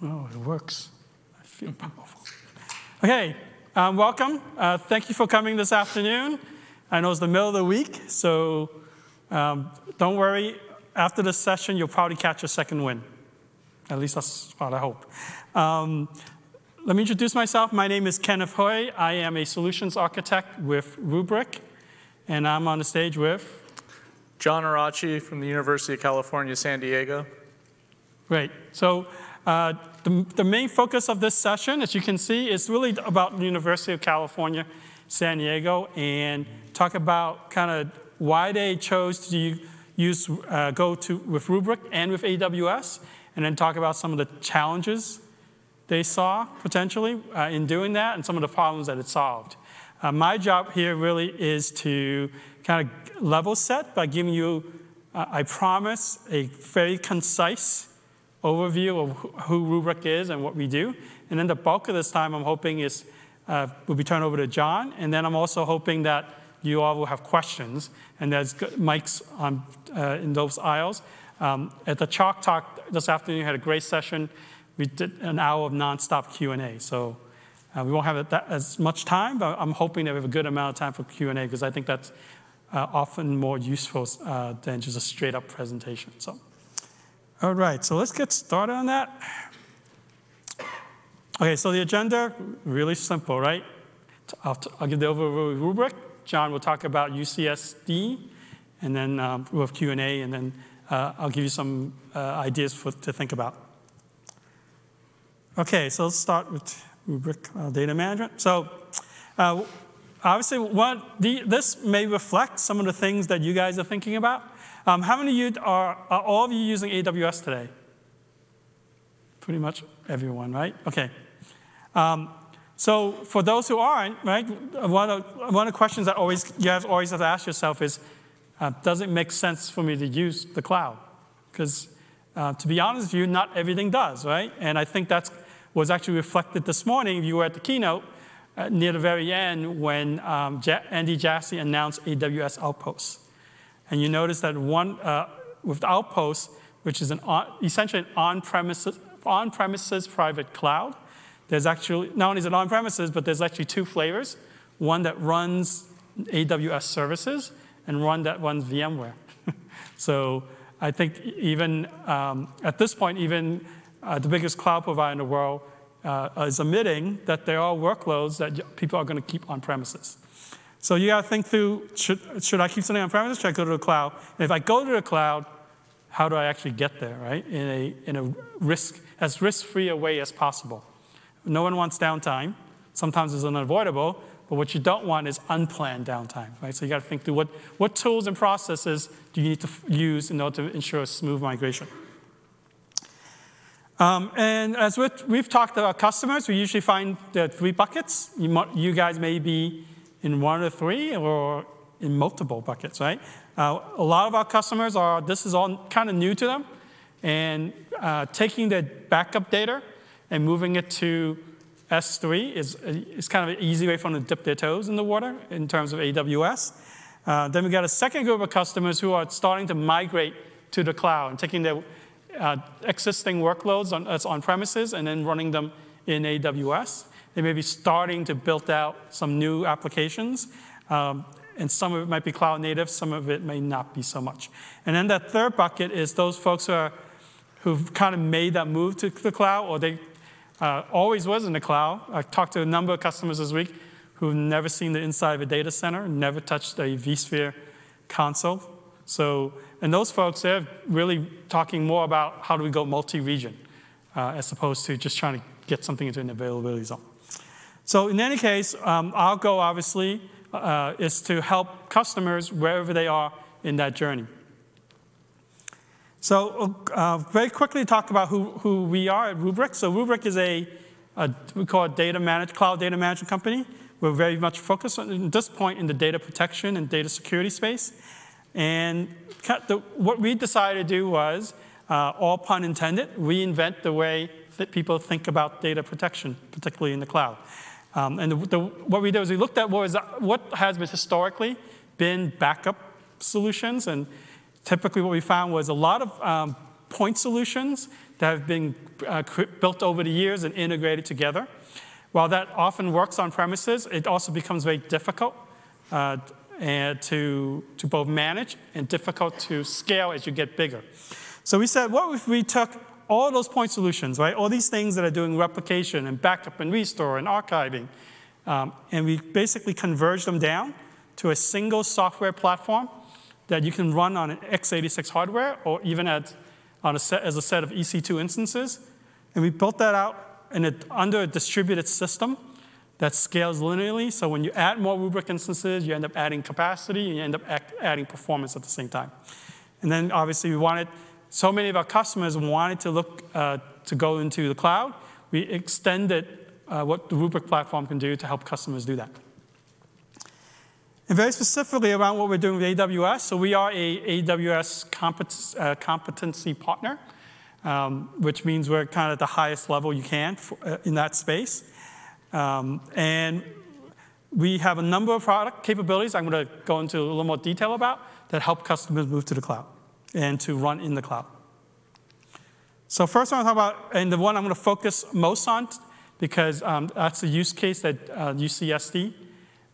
Oh, it works. I feel powerful. Okay, um, welcome. Uh, thank you for coming this afternoon. I know it's the middle of the week, so um, don't worry. After this session, you'll probably catch a second win. At least that's what I hope. Um, let me introduce myself. My name is Kenneth Hui. I am a solutions architect with Rubrik, and I'm on the stage with John Arachi from the University of California, San Diego. Great. So uh, the, the, main focus of this session, as you can see, is really about the University of California, San Diego, and talk about kind of why they chose to use uh, go to with Rubrik and with AWS, and then talk about some of the challenges they saw potentially uh, in doing that and some of the problems that it solved. Uh, my job here really is to kind of level set by giving you, uh, I promise, a very concise overview of who Rubrik is and what we do. And then the bulk of this time, I'm hoping is uh, will be turned over to John. And then I'm also hoping that you all will have questions. And there's mics on, uh, in those aisles. Um, at the Chalk Talk this afternoon, we had a great session. We did an hour of nonstop Q&A. So uh, we won't have that, as much time, but I'm hoping that we have a good amount of time for Q&A because I think that's uh, often more useful uh, than just a straight up presentation. So. All right, so let's get started on that. Okay, so the agenda, really simple, right? I'll, give the overview Rubrik. John will talk about UCSD, and then um, we'll have Q&A, and then uh, I'll give you some uh, ideas for, to think about. Okay, so let's start with Rubrik uh, data management. So uh, obviously, what the, this may reflect some of the things that you guys are thinking about. Um, how many of you are, are all of you using AWS today? Pretty much everyone, right? Okay. Um, so for those who aren't, right, one of, one of the questions that always, you have, always have to ask yourself is, uh, does it make sense for me to use the cloud? Because uh, to be honest with you, not everything does, right? And I think that was actually reflected this morning. You were at the keynote uh, near the very end when um, Andy Jassy announced AWS Outposts. And you notice that one uh, with Outpost, which is an on, essentially an on-premises, on-premises private cloud, there's actually, not only is it on-premises, but there's actually two flavors. One that runs AWS services and one that runs VMware. so I think even um, at this point, even uh, the biggest cloud provider in the world uh, is admitting that there are workloads that people are going to keep on premises. So you got to think through should, should I keep something on premises? Should I go to the cloud? And if I go to the cloud, how do I actually get there, right? In a, in a risk, as risk free a way as possible. No one wants downtime. Sometimes it's unavoidable, but what you don't want is unplanned downtime, right? So you got to think through what, what tools and processes do you need to use in order to ensure a smooth migration. Um, and as we've talked our customers, we usually find the three buckets. You, you guys may be in one or three or in multiple buckets, right? Uh, a lot of our customers are, this is all kind of new to them, and uh, taking their backup data and moving it to S3 is, is kind of an easy way for them to dip their toes in the water in terms of AWS. Uh, then we got a second group of customers who are starting to migrate to the cloud and taking their uh, existing workloads on, on premises and then running them in AWS. They may be starting to build out some new applications. Um, and some of it might be cloud native, some of it may not be so much. And then that third bucket is those folks who are, who've kind of made that move to the cloud, or they uh, always was in the cloud. I talked to a number of customers this week who've never seen the inside of a data center, never touched a vSphere console. So, and those folks, they're really talking more about how do we go multi-region, uh, as opposed to just trying to get something into an availability zone. So in any case, um, our goal obviously uh, is to help customers wherever they are in that journey. So uh, very quickly talk about who, who we are at Rubrik. So Rubrik is a, a we call it data manage, cloud data management company. We're very much focused on, at this point in the data protection and data security space. And the, what we decided to do was, uh, all pun intended, reinvent the way that people think about data protection, particularly in the cloud. Um, and the, the, what we did was we looked at what, was, what has been historically been backup solutions. And typically what we found was a lot of um, point solutions that have been uh, built over the years and integrated together. While that often works on premises, it also becomes very difficult uh, and to, to both manage and difficult to scale as you get bigger. So we said, what if we took all those point solutions, right? All these things that are doing replication and backup and restore and archiving, um, and we basically converge them down to a single software platform that you can run on an x86 hardware or even at, on a set, as a set of EC2 instances. And we built that out in a, under a distributed system that scales linearly. So when you add more Rubrik instances, you end up adding capacity and you end up adding performance at the same time. And then obviously we wanted, so many of our customers wanted to look uh, to go into the cloud. We extended uh, what the Rubrik platform can do to help customers do that. And very specifically around what we're doing with AWS, so we are a AWS compet uh, competency partner, um, which means we're kind of at the highest level you can for, uh, in that space. Um, and we have a number of product capabilities I'm going to go into a little more detail about that help customers move to the cloud and to run in the cloud. So first I want to talk about, and the one I'm going to focus most on, because um, that's the use case that uh, UCSD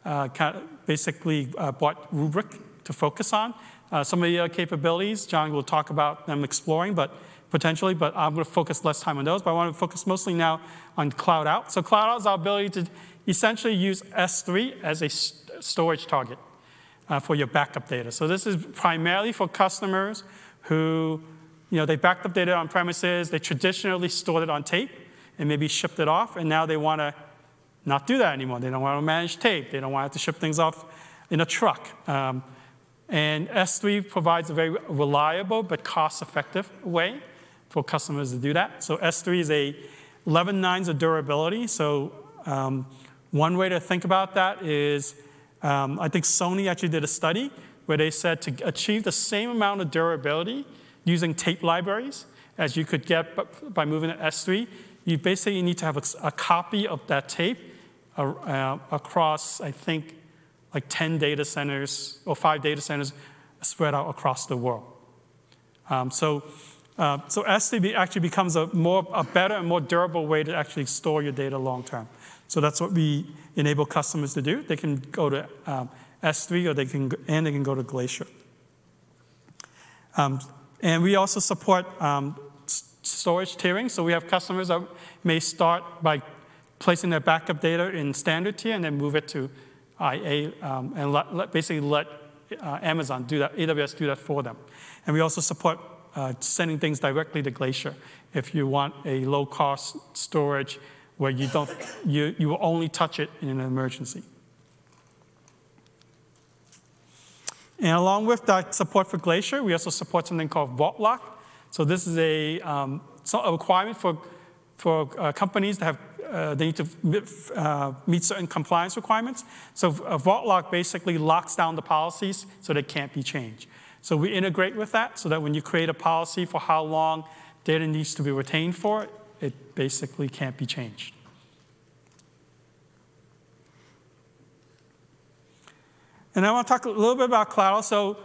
uh, kind of basically uh, bought Rubrik to focus on. Uh, some of the other capabilities, John will talk about them exploring, but potentially, but I'm going to focus less time on those. But I want to focus mostly now on Cloud Out. So Cloud Out is our ability to essentially use S3 as a storage target uh, for your backup data. So this is primarily for customers who, you know, they backed up data on premises, they traditionally stored it on tape and maybe shipped it off, and now they want to not do that anymore. They don't want to manage tape. They don't want to ship things off in a truck. Um, and S3 provides a very reliable but cost-effective way for customers to do that. So S3 is a 11 nines of durability. So um, one way to think about that is, um, I think Sony actually did a study where they said to achieve the same amount of durability using tape libraries as you could get by moving to S3, you basically need to have a, a copy of that tape uh, across, I think, like 10 data centers or five data centers spread out across the world. Um, so, uh, so S3 actually becomes a, more, a better and more durable way to actually store your data long term. So that's what we enable customers to do. They can go to um, S3 or they can, and they can go to Glacier. Um, and we also support um, storage tiering. So we have customers that may start by placing their backup data in standard tier and then move it to IA um, and let, let, basically let uh, Amazon do that, AWS do that for them. And we also support uh, sending things directly to Glacier if you want a low cost storage where you, don't, you, you will only touch it in an emergency. And along with that support for Glacier, we also support something called Vault Lock. So this is a, um, a requirement for, for uh, companies that have uh, they need to uh, meet certain compliance requirements. So a vault lock basically locks down the policies so they can't be changed. So we integrate with that so that when you create a policy for how long data needs to be retained for, it basically can't be changed. And I want to talk a little bit about cloud. So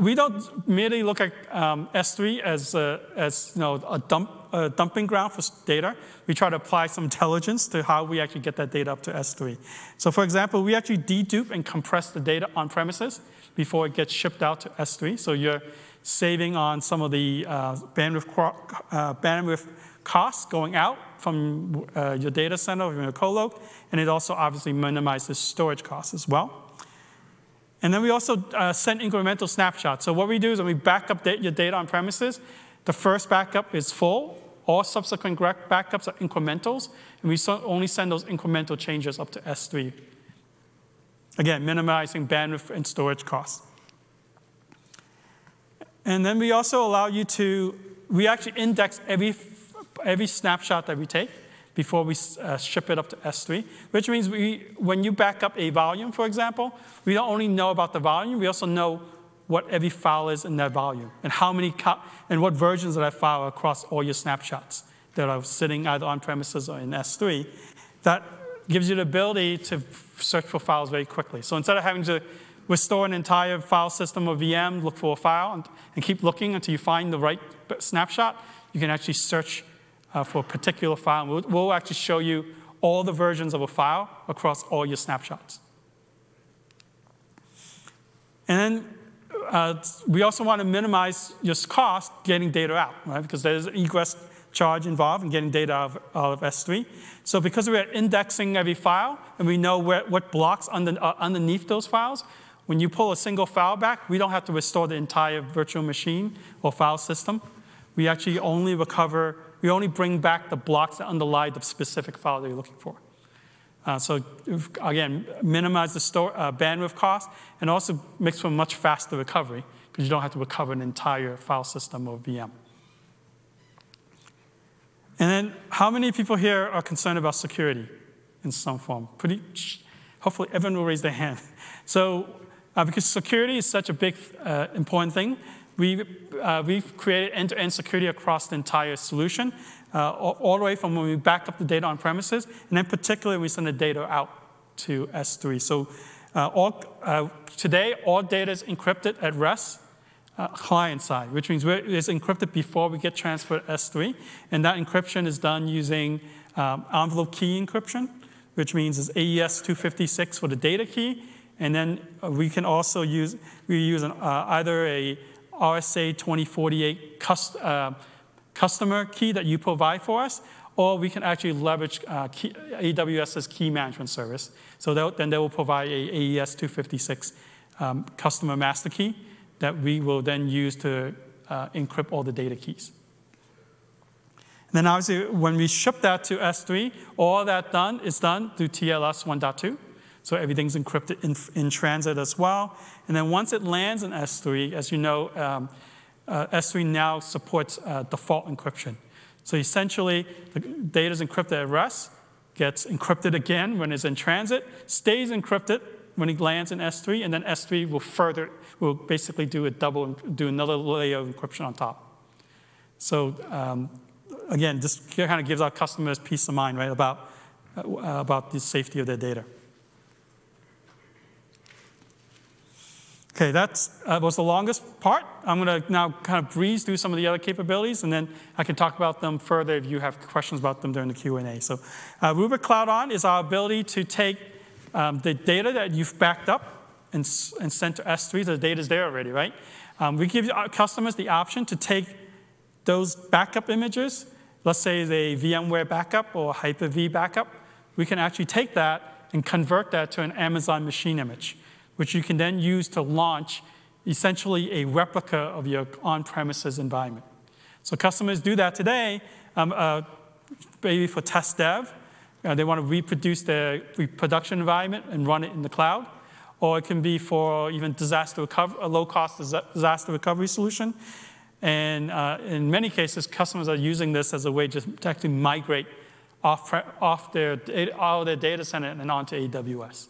we don't merely look at um, S3 as, a, as you know, a, dump, a dumping ground for data. We try to apply some intelligence to how we actually get that data up to S3. So for example, we actually dedupe and compress the data on premises before it gets shipped out to S3. So you're saving on some of the uh, bandwidth, uh, bandwidth costs going out from uh, your data center or your colo, and it also obviously minimizes storage costs as well. And then we also uh, send incremental snapshots. So what we do is when we back up your data on premises, the first backup is full. All subsequent backups are incrementals, and we only send those incremental changes up to S3. Again, minimizing bandwidth and storage costs. And then we also allow you to, we actually index every, every snapshot that we take before we uh, ship it up to S3, which means we, when you back up a volume, for example, we don't only know about the volume, we also know what every file is in that volume and how many, and what versions of that file across all your snapshots that are sitting either on premises or in S3. That gives you the ability to search for files very quickly. So instead of having to restore an entire file system or VM, look for a file, and, and keep looking until you find the right snapshot, you can actually search uh, for a particular file. We'll, we'll actually show you all the versions of a file across all your snapshots. And then uh, we also want to minimize your cost getting data out, right? Because there's an egress charge involved in getting data out of, out of S3. So because we're indexing every file and we know where, what blocks under, uh, underneath those files, when you pull a single file back, we don't have to restore the entire virtual machine or file system. We actually only recover, we only bring back the blocks that underlie the specific file that you're looking for. Uh, so again, minimize the store, uh, bandwidth cost and also makes for much faster recovery because you don't have to recover an entire file system or VM. And then how many people here are concerned about security in some form? Pretty, hopefully everyone will raise their hand. So uh, because security is such a big, uh, important thing, we, uh, we've created end-to-end security across the entire solution, uh, all, the way from when we back up the data on premises, and then particularly we send the data out to S3. So uh, all, uh, today, all data is encrypted at rest, uh, client side, which means it's encrypted before we get transferred S3. And that encryption is done using um, envelope key encryption, which means it's AES 256 for the data key. And then we can also use, we use an, uh, either a RSA 2048 cust, uh, customer key that you provide for us, or we can actually leverage uh, key, AWS's key management service. So then they will provide a AES 256 um, customer master key that we will then use to uh, encrypt all the data keys. And then obviously, when we ship that to S3, all that done is done through TLS 1.2. So everything's encrypted in, in, transit as well. And then once it lands in S3, as you know, um, uh, S3 now supports uh, default encryption. So essentially, the data is encrypted at rest, gets encrypted again when it's in transit, stays encrypted when it lands in S3, and then S3 will further, will basically do a double, do another layer of encryption on top. So um, again, this kind of gives our customers peace of mind, right, about, uh, about the safety of their data. Okay, that uh, was the longest part. I'm going to now kind of breeze through some of the other capabilities, and then I can talk about them further if you have questions about them during the Q&A. So uh, Rubrik Cloud On is our ability to take um, the data that you've backed up and, and sent to S3, so the data is there already, right? Um, we give our customers the option to take those backup images, let's say a VMware backup or Hyper-V backup, we can actually take that and convert that to an Amazon machine image which you can then use to launch essentially a replica of your on-premises environment. So customers do that today, um, uh, maybe for test dev. Uh, they want to reproduce their production environment and run it in the cloud. Or it can be for even disaster recovery, a low-cost disaster recovery solution. And uh, in many cases, customers are using this as a way to actually migrate off, off their, of their data center and onto AWS.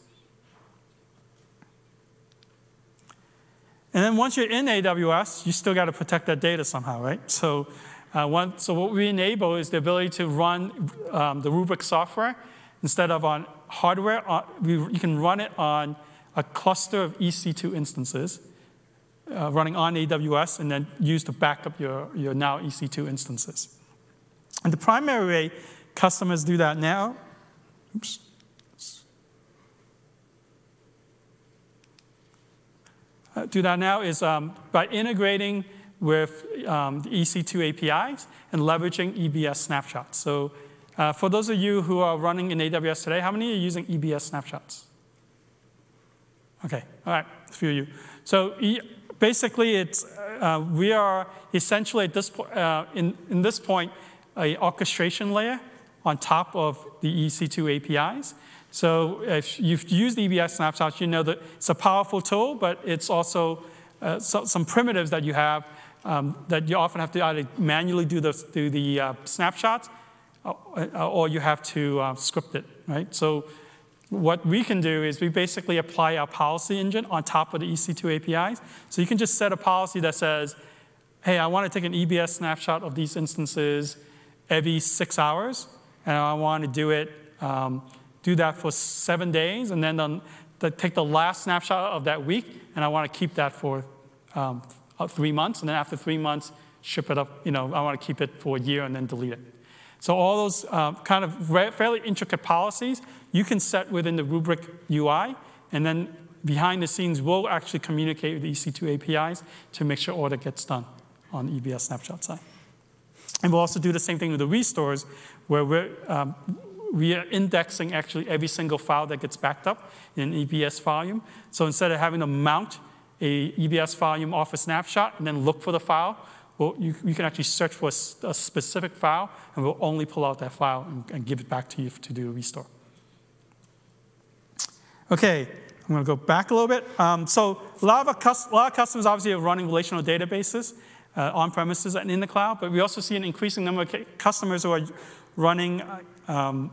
And then once you're in AWS, you still got to protect that data somehow, right? So, uh, one, so what we enable is the ability to run um, the Rubrik software instead of on hardware. Uh, we, you can run it on a cluster of EC2 instances uh, running on AWS and then use to back up your, your now EC2 instances. And the primary way customers do that now, oops, Uh, do that now is um, by integrating with um, the EC2 APIs and leveraging EBS snapshots. So uh, for those of you who are running in AWS today, how many are using EBS snapshots? Okay, all right, a few of you. So e basically, it's, uh, we are essentially at this, uh, in, in this point, a orchestration layer on top of the EC2 APIs. So if you've used EBS snapshots, you know that it's a powerful tool, but it's also uh, so, some primitives that you have um, that you often have to either manually do the, do the uh, snapshots uh, or you have to uh, script it, right? So what we can do is we basically apply our policy engine on top of the EC2 APIs. So you can just set a policy that says, hey, I want to take an EBS snapshot of these instances every six hours, and I want to do it um, do that for seven days, and then the, the, take the last snapshot of that week, and I want to keep that for um, uh, three months. And then after three months, ship it up, you know, I want to keep it for a year and then delete it. So all those uh, kind of fairly intricate policies you can set within the Rubrik UI, and then behind the scenes, we'll actually communicate with the EC2 APIs to make sure all that gets done on EBS snapshot side. And we'll also do the same thing with the restores, where we're, um, we are indexing actually every single file that gets backed up in an EBS volume. So instead of having to mount a EBS volume off a snapshot and then look for the file, well, you, you can actually search for a, a, specific file, and we'll only pull out that file and, and give it back to you to do a restore. Okay, I'm going to go back a little bit. Um, so a lot, of a lot of customers obviously are running relational databases uh, on premises and in the cloud, but we also see an increasing number of customers who are running um,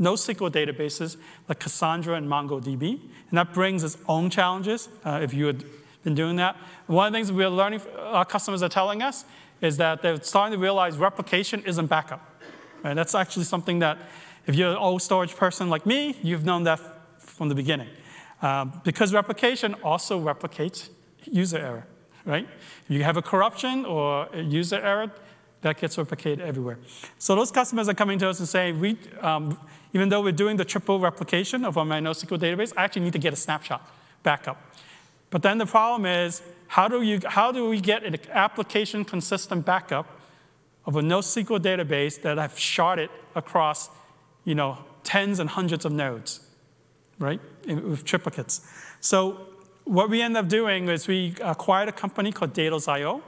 NoSQL databases like Cassandra and MongoDB, and that brings its own challenges uh, if you had been doing that. One of the things we're learning, our customers are telling us, is that they're starting to realize replication isn't backup. Right? That's actually something that, if you're an old storage person like me, you've known that from the beginning. Um, because replication also replicates user error, right? If you have a corruption or a user error, that gets replicated everywhere. So those customers are coming to us and saying, we, um, even though we're doing the triple replication of our NoSQL database, I actually need to get a snapshot backup. But then the problem is, how do, you, how do we get an application consistent backup of a NoSQL database that I've sharded across you know, tens and hundreds of nodes, right, with triplicates? So what we end up doing is we acquired a company called Datos.io,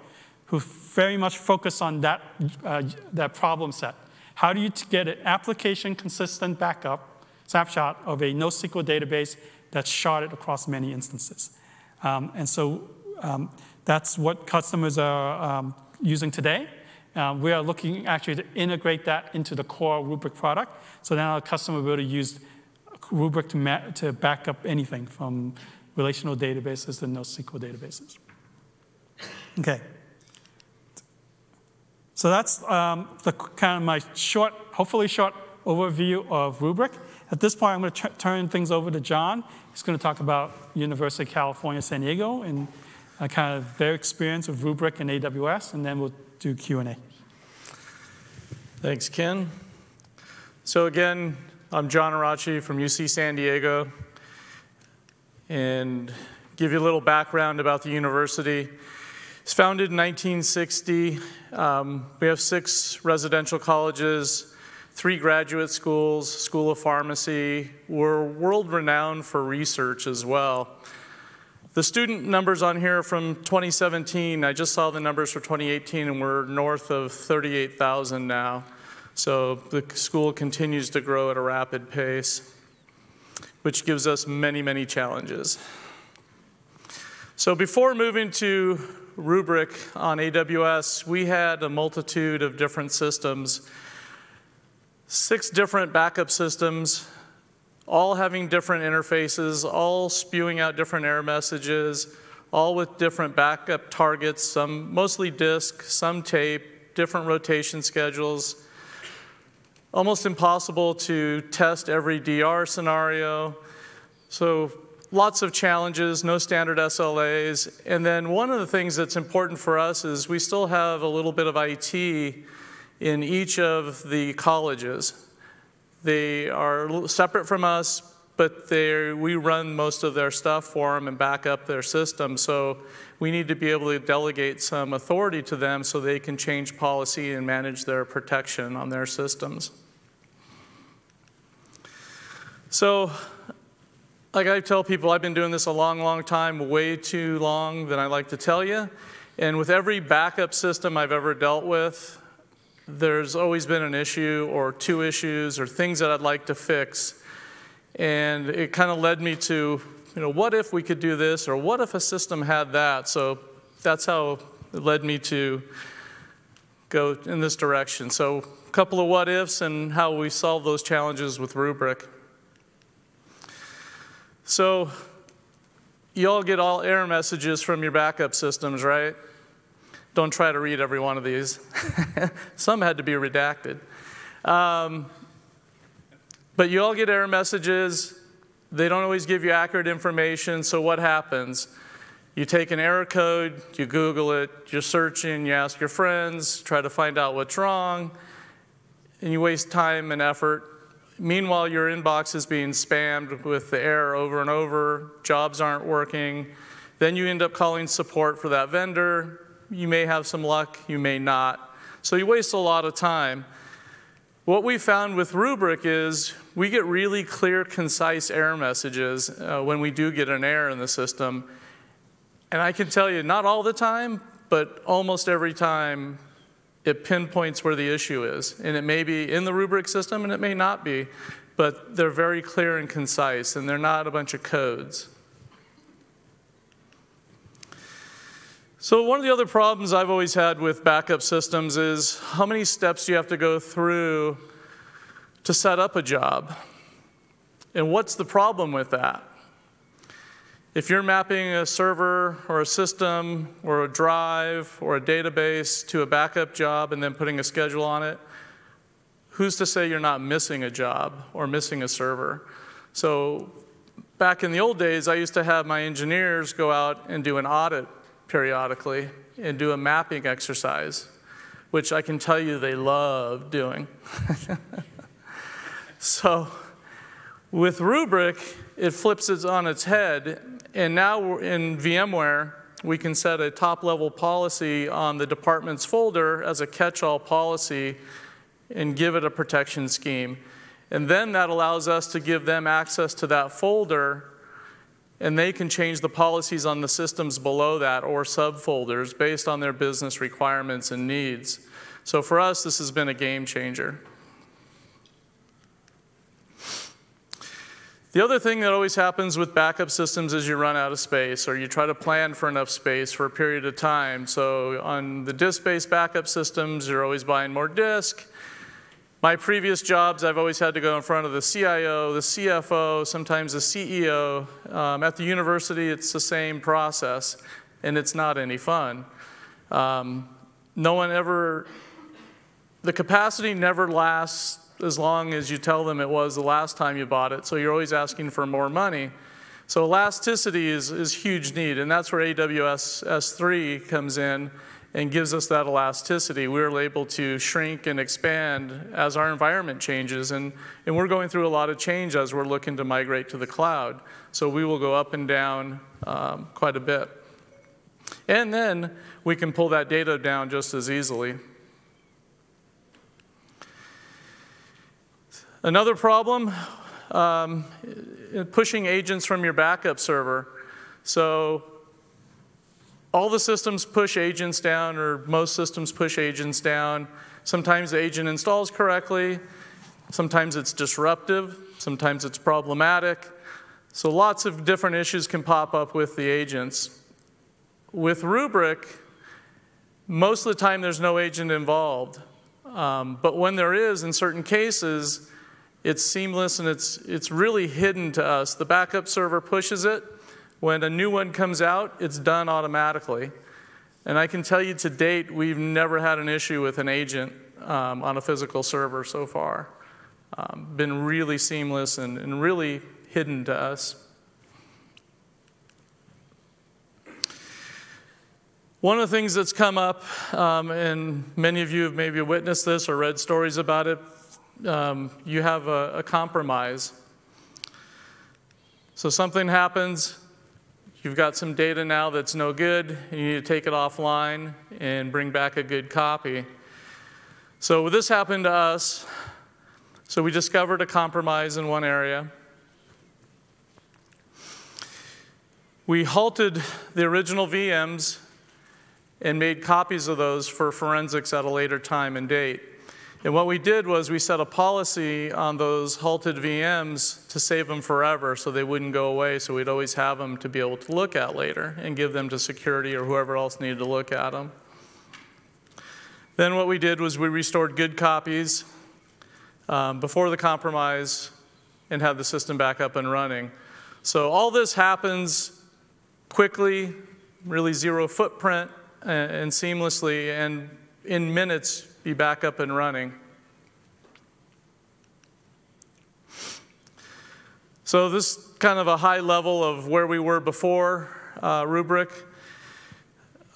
who very much focus on that, uh, that problem set. How do you get an application consistent backup snapshot of a NoSQL database that's sharded across many instances? Um, and so um, that's what customers are um, using today. Um, we are looking actually to integrate that into the core Rubrik product. So now a customer will be able to use Rubrik to, to back up anything from relational databases to NoSQL databases. Okay. So that's um, the kind of my short, hopefully short overview of Rubrik. At this point, I'm going to turn things over to John. He's going to talk about University of California, San Diego, and uh, kind of their experience with Rubrik and AWS, and then we'll do Q&A. Thanks, Ken. So again, I'm John Arachi from UC San Diego, and give you a little background about the university. It's founded in 1960. Um, we have six residential colleges, three graduate schools, School of Pharmacy. We're world renowned for research as well. The student numbers on here from 2017, I just saw the numbers for 2018, and we're north of 38,000 now. So the school continues to grow at a rapid pace, which gives us many, many challenges. So before moving to Rubrik on AWS, we had a multitude of different systems, six different backup systems, all having different interfaces, all spewing out different error messages, all with different backup targets, some mostly disk, some tape, different rotation schedules. Almost impossible to test every DR scenario. So lots of challenges, no standard SLAs. And then one of the things that's important for us is we still have a little bit of IT in each of the colleges. They are separate from us, but we run most of their stuff for them and back up their system. So we need to be able to delegate some authority to them so they can change policy and manage their protection on their systems. So like I tell people, I've been doing this a long, long time, way too long than I like to tell you. And with every backup system I've ever dealt with, there's always been an issue or two issues or things that I'd like to fix. And it kind of led me to, you know, what if we could do this or what if a system had that? So that's how it led me to go in this direction. So a couple of what ifs and how we solve those challenges with Rubrik. So you all get all error messages from your backup systems, right? Don't try to read every one of these. Some had to be redacted. Um, but you all get error messages. They don't always give you accurate information. So what happens? You take an error code, you Google it, you're searching, you ask your friends, try to find out what's wrong, and you waste time and effort. Meanwhile, your inbox is being spammed with the error over and over, jobs aren't working. Then you end up calling support for that vendor. You may have some luck, you may not. So you waste a lot of time. What we found with Rubrik is we get really clear, concise error messages uh, when we do get an error in the system. And I can tell you, not all the time, but almost every time, it pinpoints where the issue is. And it may be in the Rubrik system and it may not be, but they're very clear and concise, and they're not a bunch of codes. So, one of the other problems I've always had with backup systems is how many steps you have to go through to set up a job? And what's the problem with that? If you're mapping a server or a system or a drive or a database to a backup job and then putting a schedule on it, who's to say you're not missing a job or missing a server? So, back in the old days, I used to have my engineers go out and do an audit periodically and do a mapping exercise, which I can tell you they love doing. so, with Rubrik, it flips it on its head and now in VMware, we can set a top level policy on the department's folder as a catch all policy and give it a protection scheme. And then that allows us to give them access to that folder and they can change the policies on the systems below that or subfolders based on their business requirements and needs. So for us, this has been a game changer. The other thing that always happens with backup systems is you run out of space or you try to plan for enough space for a period of time. So on the disk-based backup systems, you're always buying more disk. My previous jobs, I've always had to go in front of the CIO, the CFO, sometimes the CEO. Um, at the university, it's the same process, and it's not any fun. Um, no one ever, the capacity never lasts as long as you tell them it was the last time you bought it. So you're always asking for more money. So elasticity is, is huge need, and that's where AWS S3 comes in and gives us that elasticity. We're able to shrink and expand as our environment changes, and, and we're going through a lot of change as we're looking to migrate to the cloud. So we will go up and down um, quite a bit. And then we can pull that data down just as easily. Another problem, um, pushing agents from your backup server. So all the systems push agents down, or most systems push agents down. Sometimes the agent installs correctly, sometimes it's disruptive, sometimes it's problematic. So lots of different issues can pop up with the agents. With Rubrik, most of the time there's no agent involved. Um, but when there is, in certain cases, it's seamless and it's, it's really hidden to us. The backup server pushes it. When a new one comes out, it's done automatically. And I can tell you to date, we've never had an issue with an agent um, on a physical server so far. Um, been really seamless and, and really hidden to us. One of the things that's come up, um, and many of you have maybe witnessed this or read stories about it, um, you have a, a compromise. So something happens, you've got some data now that's no good, you need to take it offline and bring back a good copy. So this happened to us. So we discovered a compromise in one area. We halted the original VMs and made copies of those for forensics at a later time and date. And what we did was we set a policy on those halted VMs to save them forever so they wouldn't go away, so we'd always have them to be able to look at later and give them to security or whoever else needed to look at them. Then what we did was we restored good copies um, before the compromise and had the system back up and running. So all this happens quickly, really zero footprint and, and seamlessly, and in minutes be back up and running. So, this kind of a high level of where we were before. uh, Rubrik.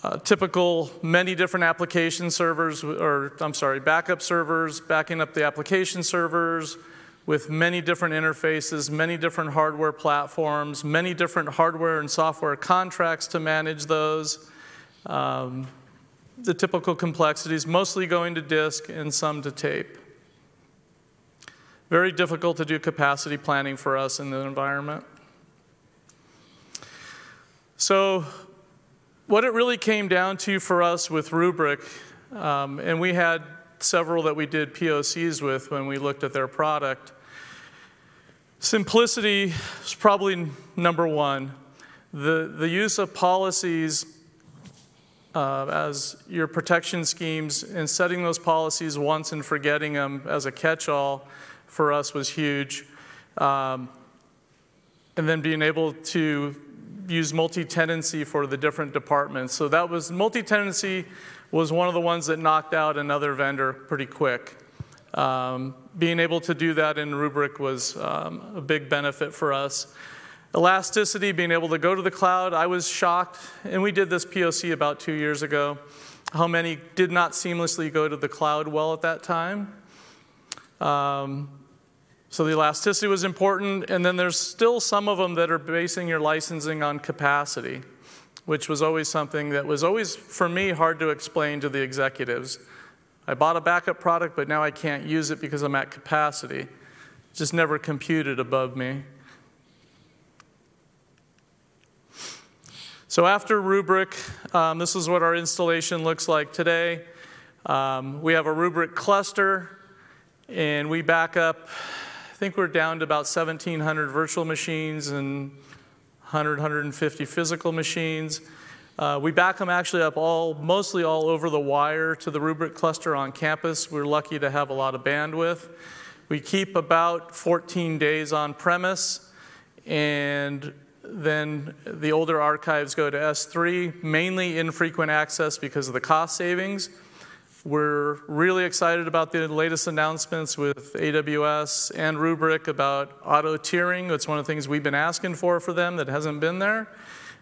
Uh, typical many different application servers, or I'm sorry, backup servers, backing up the application servers with many different interfaces, many different hardware platforms, many different hardware and software contracts to manage those. Um, the typical complexities, mostly going to disk and some to tape. Very difficult to do capacity planning for us in the environment. So what it really came down to for us with Rubrik, um, and we had several that we did POCs with when we looked at their product, simplicity is probably number one. The, the use of policies uh, as your protection schemes and setting those policies once and forgetting them as a catch-all for us was huge. Um, and then being able to use multi-tenancy for the different departments. So that was, multi-tenancy was one of the ones that knocked out another vendor pretty quick. Um, being able to do that in Rubrik was um, a big benefit for us. Elasticity, being able to go to the cloud, I was shocked, and we did this POC about two years ago, how many did not seamlessly go to the cloud well at that time. Um, so the elasticity was important, and then there's still some of them that are basing your licensing on capacity, which was always something that was always, for me, hard to explain to the executives. I bought a backup product, but now I can't use it because I'm at capacity. It just never computed above me. So after Rubrik, um, this is what our installation looks like today. Um, we have a Rubrik cluster, and we back up I think we're down to about 1,700 virtual machines and 100, 150 physical machines. Uh, we back them actually up all, mostly all over the wire to the Rubrik cluster on campus. We're lucky to have a lot of bandwidth. We keep about 14 days on premise, and then the older archives go to S3, mainly infrequent access because of the cost savings. We're really excited about the latest announcements with AWS and Rubrik about auto tiering. It's one of the things we've been asking for for them that hasn't been there.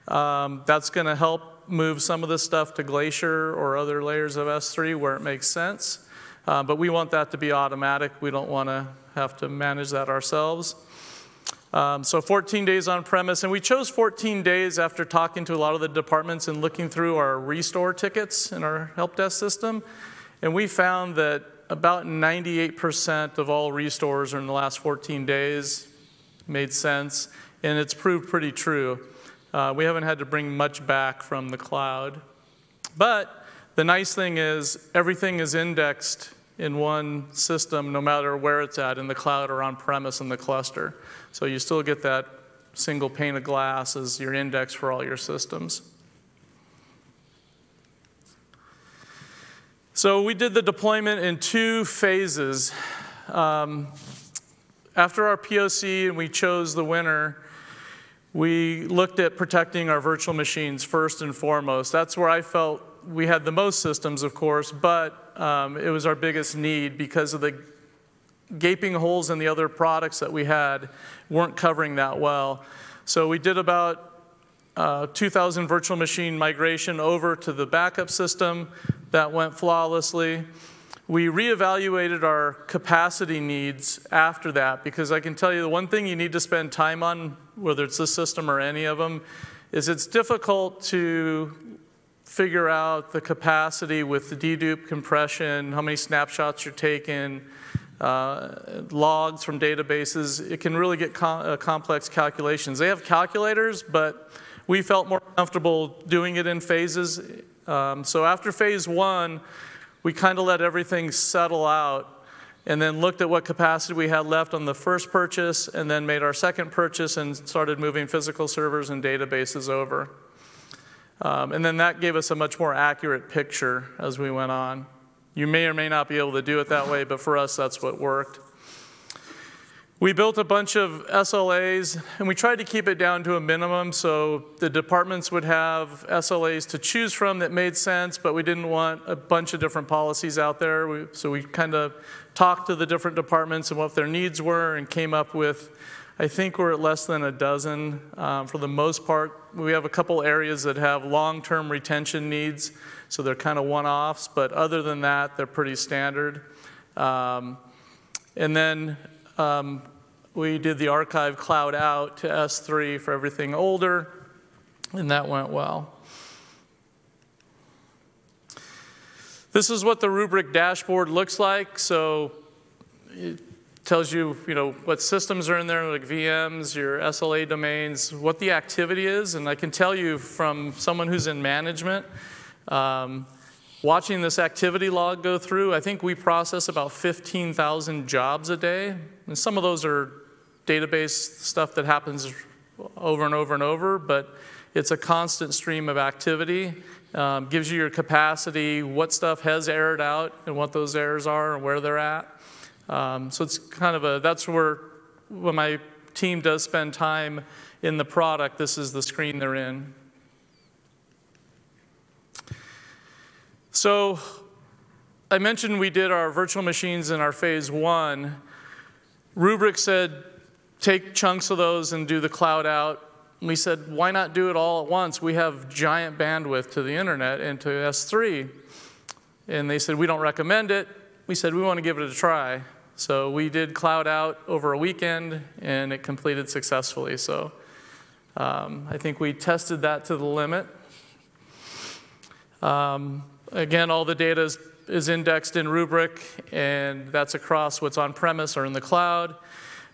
Um, that's going to help move some of this stuff to Glacier or other layers of S3 where it makes sense. Uh, but we want that to be automatic. We don't want to have to manage that ourselves. Um, so 14 days on premise, and we chose 14 days after talking to a lot of the departments and looking through our restore tickets in our help desk system. And we found that about 98% of all restores in the last 14 days made sense, and it's proved pretty true. Uh, we haven't had to bring much back from the cloud. But the nice thing is everything is indexed in one system no matter where it's at, in the cloud or on premise in the cluster. So you still get that single pane of glass as your index for all your systems. So we did the deployment in two phases. Um, after our POC and we chose the winner, we looked at protecting our virtual machines first and foremost. That's where I felt we had the most systems, of course, but um, it was our biggest need because of the gaping holes in the other products that we had weren't covering that well. So we did about uh, 2,000 virtual machine migration over to the backup system. That went flawlessly. We reevaluated our capacity needs after that because I can tell you the one thing you need to spend time on, whether it's this system or any of them, is it's difficult to figure out the capacity with the dedupe compression, how many snapshots you're taking, uh, logs from databases. It can really get com uh, complex calculations. They have calculators, but we felt more comfortable doing it in phases. Um, so after phase one, we kind of let everything settle out and then looked at what capacity we had left on the first purchase and then made our second purchase and started moving physical servers and databases over. Um, and then that gave us a much more accurate picture as we went on. You may or may not be able to do it that way, but for us, that's what worked. We built a bunch of SLAs and we tried to keep it down to a minimum so the departments would have SLAs to choose from that made sense, but we didn't want a bunch of different policies out there. We, so we kind of talked to the different departments and what their needs were and came up with, I think we're at less than a dozen. Um, for the most part, we have a couple areas that have long-term retention needs, so they're kind of one-offs, but other than that, they're pretty standard. Um, and then um, we did the archive cloud out to S3 for everything older, and that went well. This is what the Rubrik dashboard looks like. So it tells you, you know, what systems are in there, like VMs, your SLA domains, what the activity is. And I can tell you from someone who's in management, um, watching this activity log go through, I think we process about 15,000 jobs a day. And some of those are database stuff that happens over and over and over, but it's a constant stream of activity um, gives you your capacity, what stuff has errored out, and what those errors are, and where they're at. Um, so it's kind of a, that's where, when my team does spend time in the product, this is the screen they're in. So I mentioned we did our virtual machines in our phase one. Rubrik said, take chunks of those and do the cloud out. We said, why not do it all at once? We have giant bandwidth to the internet and to S3. And they said, we don't recommend it. We said, we want to give it a try. So we did cloud out over a weekend and it completed successfully. So um, I think we tested that to the limit. Um, again, all the data is, is indexed in Rubrik and that's across what's on premise or in the cloud.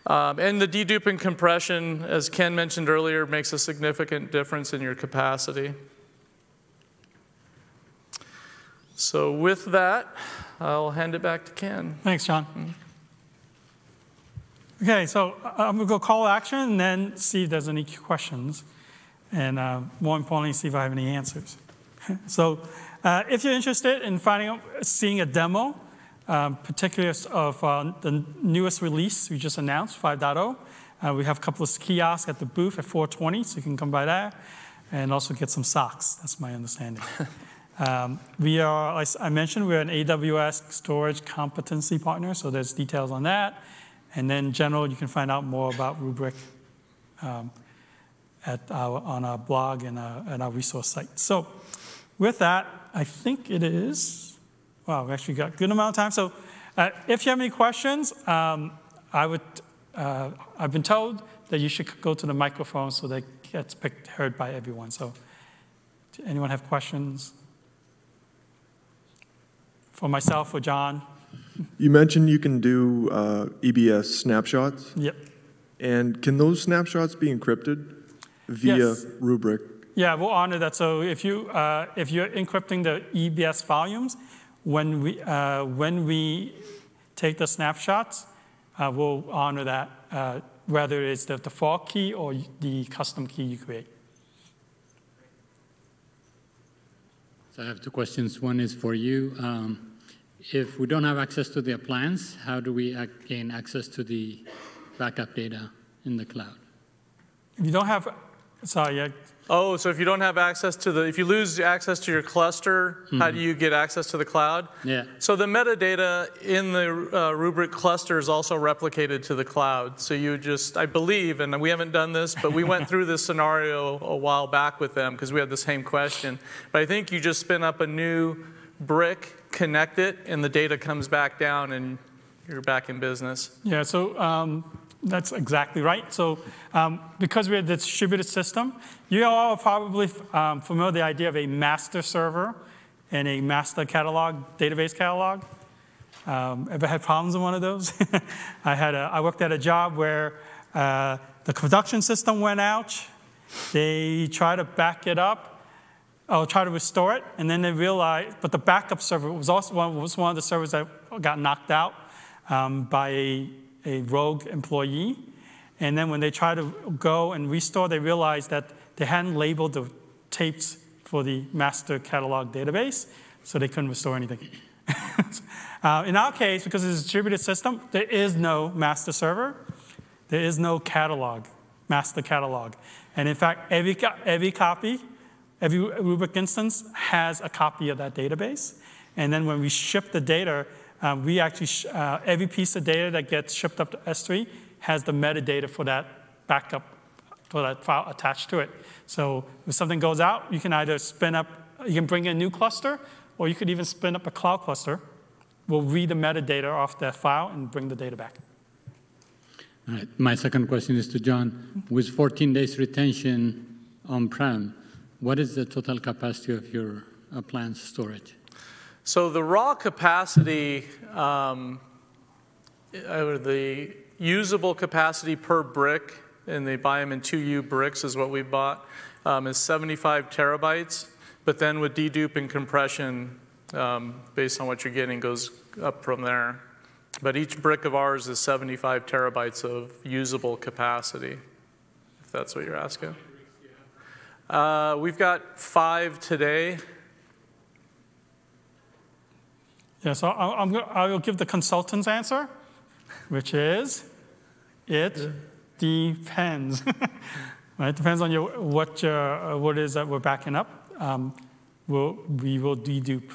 Um, and the deduping compression, as Ken mentioned earlier, makes a significant difference in your capacity. So with that, I'll hand it back to Ken. Thanks, John. Okay, so uh, I'm going to go call action and then see if there's any questions. And uh, more importantly, see if I have any answers. so uh, if you're interested in finding out, seeing a demo, um, particularly of uh, the newest release we just announced, 5.0. Uh, we have a couple of kiosks at the booth at 420, so you can come by there and also get some socks. That's my understanding. um, we are, as I mentioned, we're an AWS storage competency partner, so there's details on that. And then in general, you can find out more about Rubrik um, at our, on our blog and our, uh, at our resource site. So with that, I think it is Wow, we actually got a good amount of time. So uh, if you have any questions, um, I would, uh, I've been told that you should go to the microphone so that gets picked, heard by everyone. So anyone have questions? For myself or John? You mentioned you can do uh, EBS snapshots. Yep. And can those snapshots be encrypted via yes. Rubrik? Yeah, we'll honor that. So if you uh, if you're encrypting the EBS volumes, when we, uh, when we take the snapshots, uh, we'll honor that, uh, whether it's the default key or the custom key you create. So I have two questions. One is for you. Um, if we don't have access to the appliance, how do we gain access to the backup data in the cloud? If you don't have, sorry, Oh, so if you don't have access to the, if you lose access to your cluster, mm-hmm. how do you get access to the cloud? Yeah. So the metadata in the uh, Rubrik cluster is also replicated to the cloud. So you just, I believe, and we haven't done this, but we went through this scenario a while back with them because we had the same question. But I think you just spin up a new brick, connect it, and the data comes back down and you're back in business. Yeah, so um, that's exactly right. So um, because we're a distributed system, you all are probably um, familiar with the idea of a master server and a master catalog, database catalog. Um, ever had problems in one of those? I, had a, I worked at a job where uh, the production system went out. They tried to back it up or try to restore it, and then they realized, but the backup server was also one, was one of the servers that got knocked out um, by a a rogue employee. And then when they tried to go and restore, they realized that they hadn't labeled the tapes for the master catalog database, so they couldn't restore anything. uh, in our case, because it's a distributed system, there is no master server. There is no catalog, master catalog. And in fact, every, every copy, every Rubrik instance has a copy of that database. And then when we ship the data, um, we actually, uh, every piece of data that gets shipped up to S3 has the metadata for that backup for that file attached to it. So if something goes out, you can either spin up, you can bring in a new cluster, or you could even spin up a cloud cluster. We'll read the metadata off that file and bring the data back. All right. My second question is to John. With 14 days retention on-prem, what is the total capacity of your appliance storage? So the raw capacity, um, uh, the usable capacity per brick, and they buy them in 2U bricks is what we bought, um, is 75 terabytes. But then with dedupe and compression, um, based on what you're getting, goes up from there. But each brick of ours is 75 terabytes of usable capacity, if that's what you're asking. Uh, we've got five today. Yeah, so I, I'm, I will give the consultant's answer, which is it depends. right? It depends on your, what, your, uh, what it is that we're backing up. Um, we'll, we will dedupe,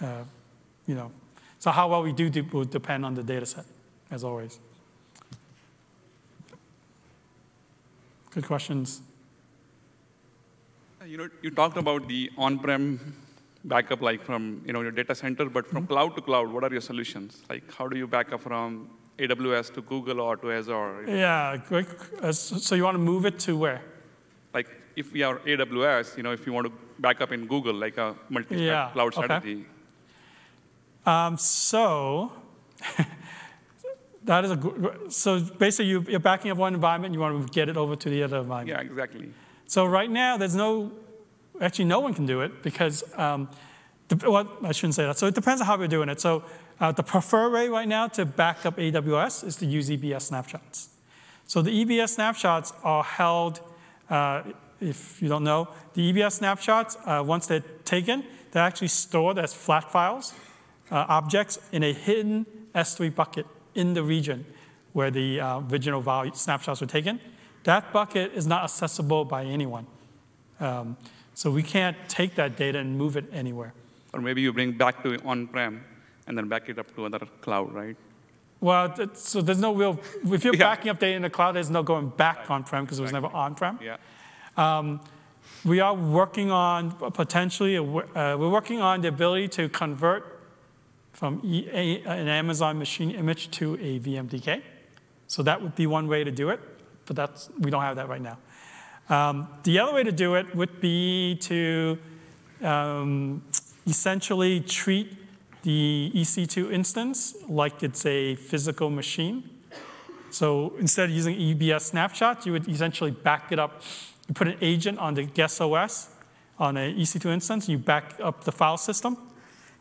uh, you know. So how well we do dupe will depend on the data set, as always. Good questions. You know, you talked about the on-prem backup, like from you know your data center, but from cloud to cloud, what are your solutions? Like, how do you back up from AWS to Google or to Azure? Yeah, great. Uh, so you want to move it to where? Like, if we are AWS, you know, if you want to back up in Google, like a multi Yeah, cloud okay. strategy. Um, so that is a so basically you, you're backing up one environment, you want to get it over to the other environment. Yeah, exactly. So right now there's no actually no one can do it because um, well I shouldn't say that. So it depends on how we're doing it. So uh, the preferred way right now to back up AWS is to use EBS snapshots. So the EBS snapshots are held. Uh, if you don't know, the EBS snapshots, uh, once they're taken, they're actually stored as flat files uh, objects in a hidden S3 bucket in the region where the uh, original value snapshots were taken. That bucket is not accessible by anyone. Um, so we can't take that data and move it anywhere. Or maybe you bring back to on-prem and then back it up to another cloud, right? Well, so there's no real, if you're Yeah. backing up data in the cloud, there's no going back on-prem because it was never on-prem. Yeah. We are working on potentially, uh, we're working on the ability to convert from E- a- an Amazon machine image to a VMDK. So that would be one way to do it, but that's, we don't have that right now. Um, the other way to do it would be to um, essentially treat the EC2 instance like it's a physical machine. So instead of using EBS snapshots, you would essentially back it up. You put an agent on the guest OS on an EC2 instance, you back up the file system,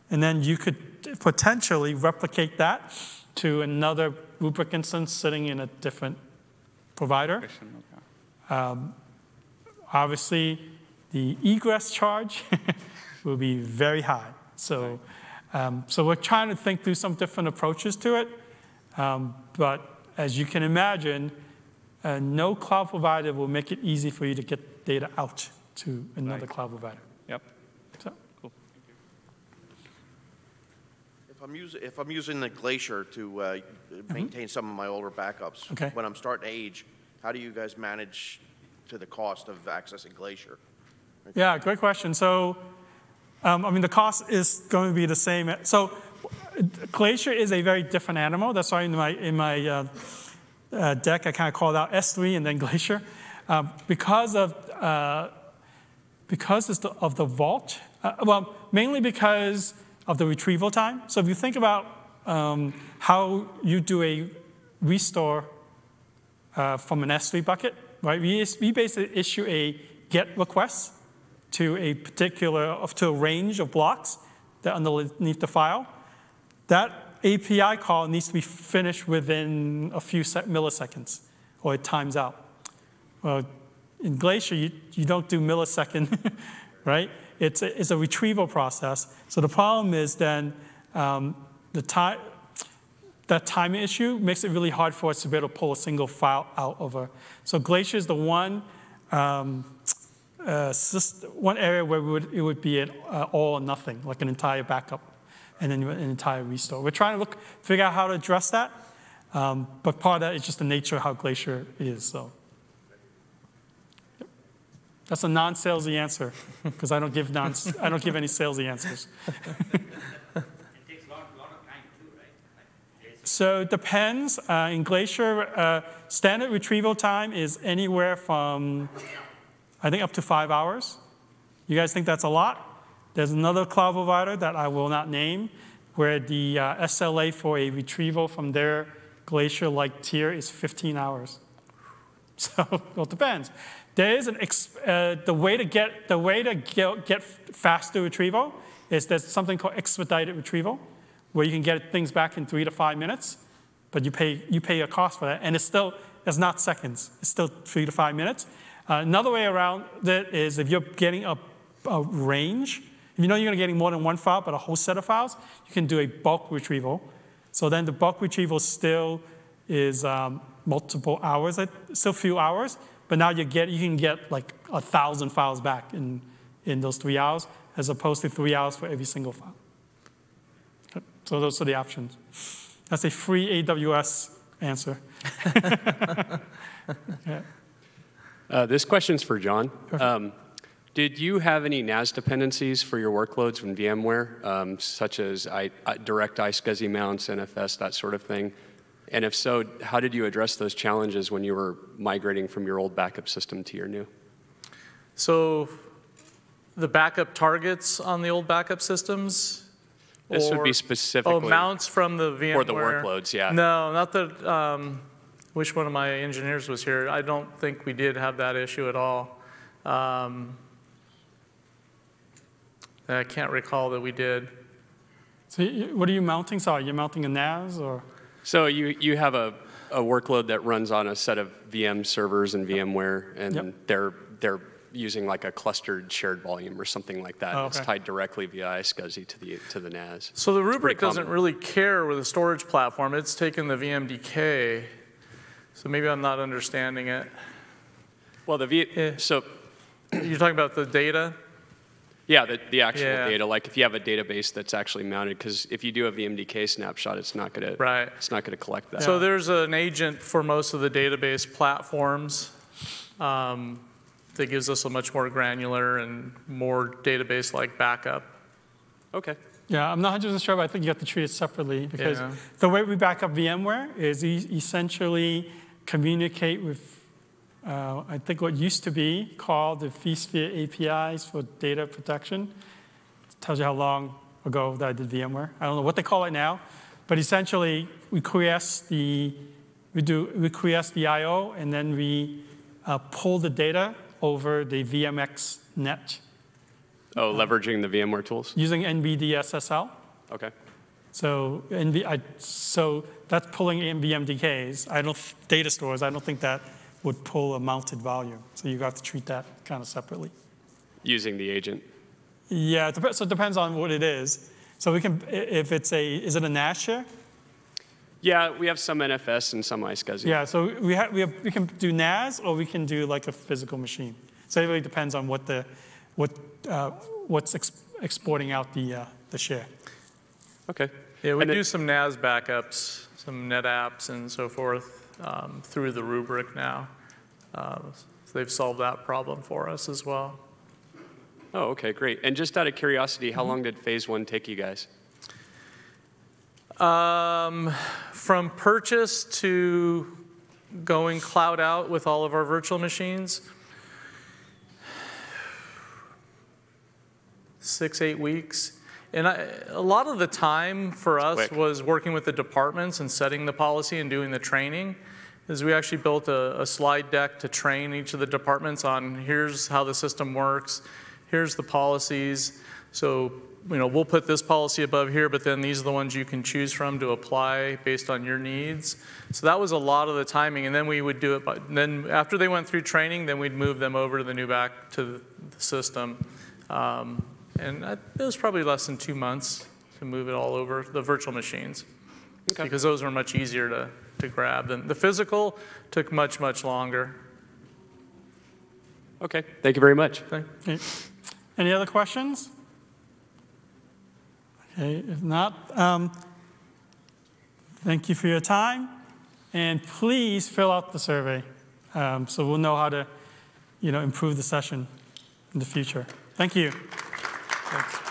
and then you could potentially replicate that to another Rubrik instance sitting in a different provider. Okay. Obviously, the egress charge will be very high. So, um, so we're trying to think through some different approaches to it. Um, but as you can imagine, uh, no cloud provider will make it easy for you to get data out to another Right. cloud provider. Yep. So, Cool. If I'm using, if I'm using the Glacier to uh, maintain some of my older backups. Mm-hmm. Okay. When I'm starting to age, how do you guys manage to the cost of accessing Glacier? Yeah, great question. So, um, I mean, the cost is going to be the same. So, Glacier is a very different animal. That's why in my in my uh, uh, deck I kind of called out S3 and then Glacier, um, because of uh, because it's the, of the vault. Uh, well, mainly because of the retrieval time. So if you think about um, how you do a restore uh, from an S3 bucket, right? We, we basically issue a GET request to a particular, to a range of blocks that underneath the file. That API call needs to be finished within a few milliseconds, or it times out. Well, in Glacier, you, you don't do millisecond, right? It's a, it's a retrieval process. So the problem is then um, the time, that time issue makes it really hard for us to be able to pull a single file out of a. So Glacier is the one, um, uh, syst- one area where would, it would be an uh, all or nothing, like an entire backup and then an entire restore. We're trying to look, figure out how to address that, um, but part of that is just the nature of how Glacier is. So That's a non-salesy answer, because I don't give non, I don't give any salesy answers. So it depends. Uh, in Glacier, uh, standard retrieval time is anywhere from, I think, up to five hours. You guys think that's a lot? There's another cloud provider that I will not name, where the uh, SLA for a retrieval from their Glacier-like tier is 15 hours. So it depends. There is an uh, the way to get the way to get, get faster retrieval is there's something called expedited retrieval, where you can get things back in three to five minutes, but you pay you pay a cost for that, and it's still it's not seconds. It's still three to five minutes. Uh, another way around it is if you're getting a, a range, if you know you're going to getting more than one file, but a whole set of files, you can do a bulk retrieval. So then the bulk retrieval still is um, multiple hours, still few hours, but now you get you can get like a thousand files back in in those three hours, as opposed to three hours for every single file. So those are the options. That's a free AWS answer. yeah. Uh, this question's for John. Um, did you have any NAS dependencies for your workloads from VMware, um, such as I, I, direct iSCSI mounts, NFS, that sort of thing? And if so, how did you address those challenges when you were migrating from your old backup system to your new? So the backup targets on the old backup systems? This would be specifically Oh, mounts from the VMware? Or the workloads, yeah. No, not that, um, wish one of my engineers was here. I don't think we did have that issue at all. Um, I can't recall that we did. So what are you mounting? Sorry, you're mounting a NAS or? So you, you have a, a workload that runs on a set of VM servers and VMware, and Yep. they're, they're using like a clustered shared volume or something like that. Oh, It's tied directly via iSCSI to the, to the NAS. So the Rubrik doesn't really care with a storage platform. It's taken the VMDK. So maybe I'm not understanding it. Well, the V, Yeah. so You're talking about the data? Yeah, the, the actual Yeah. data, like if you have a database that's actually mounted, because if you do have the VMDK snapshot, it's not gonna, Right. it's not gonna collect that. So there's an agent for most of the database platforms um, that gives us a much more granular and more database-like backup. Okay, Yeah, I'm not 100% sure, but I think you have to treat it separately because Yeah. the way we back up VMware is e- essentially communicate with, uh, I think what used to be called the vSphere APIs for data protection. tells you how long ago that I did VMware. I don't know what they call it now, but essentially we quiesce the, we do, we quiesce the IO and then we uh, pull the data over the VMX net oh, leveraging the VMware tools? using NBDSSL. Okay, So, NV, I, so that's pulling in VMDKs. I don't, data stores, I don't think that would pull a mounted volume. So you have to treat that kind of separately. using the agent. Yeah, it dep- so it depends on what it is. So we can, if it's a, is it a NAS share? Yeah, we have some NFS and some iSCSI. Yeah, so we, have, we, have, we can do NAS or we can do like a physical machine. So it really depends on what the, what, uh, what's ex- exporting out the, uh, the share. Okay. Yeah, we And then- do some NAS backups, some NetApps and so forth um, through the Rubrik now. Uh, so They've solved that problem for us as well. Oh, okay, great. And just out of curiosity, how long did phase one take you guys? Um, from purchase to going cloud out with all of our virtual machines, six, eight weeks. And I, a lot of the time for us quick. was working with the departments and setting the policy and doing the training. Is we actually built a, a slide deck to train each of the departments on here's how the system works, here's the policies. So, you know, we'll put this policy above here, but then these are the ones you can choose from to apply based on your needs. So that was a lot of the timing, and then we would do it. But then after they went through training, then we'd move them over to the new back to the, the system. Um, and that, it was probably less than two months to move it all over the virtual machines Okay. because those were much easier to, to grab. than the physical took much, much longer. Okay, thank you very much. Okay. Any other questions? Okay, if not, um, thank you for your time. And please fill out the survey um, so we'll know how to, you know, improve the session. in the future. Thank you. Thanks.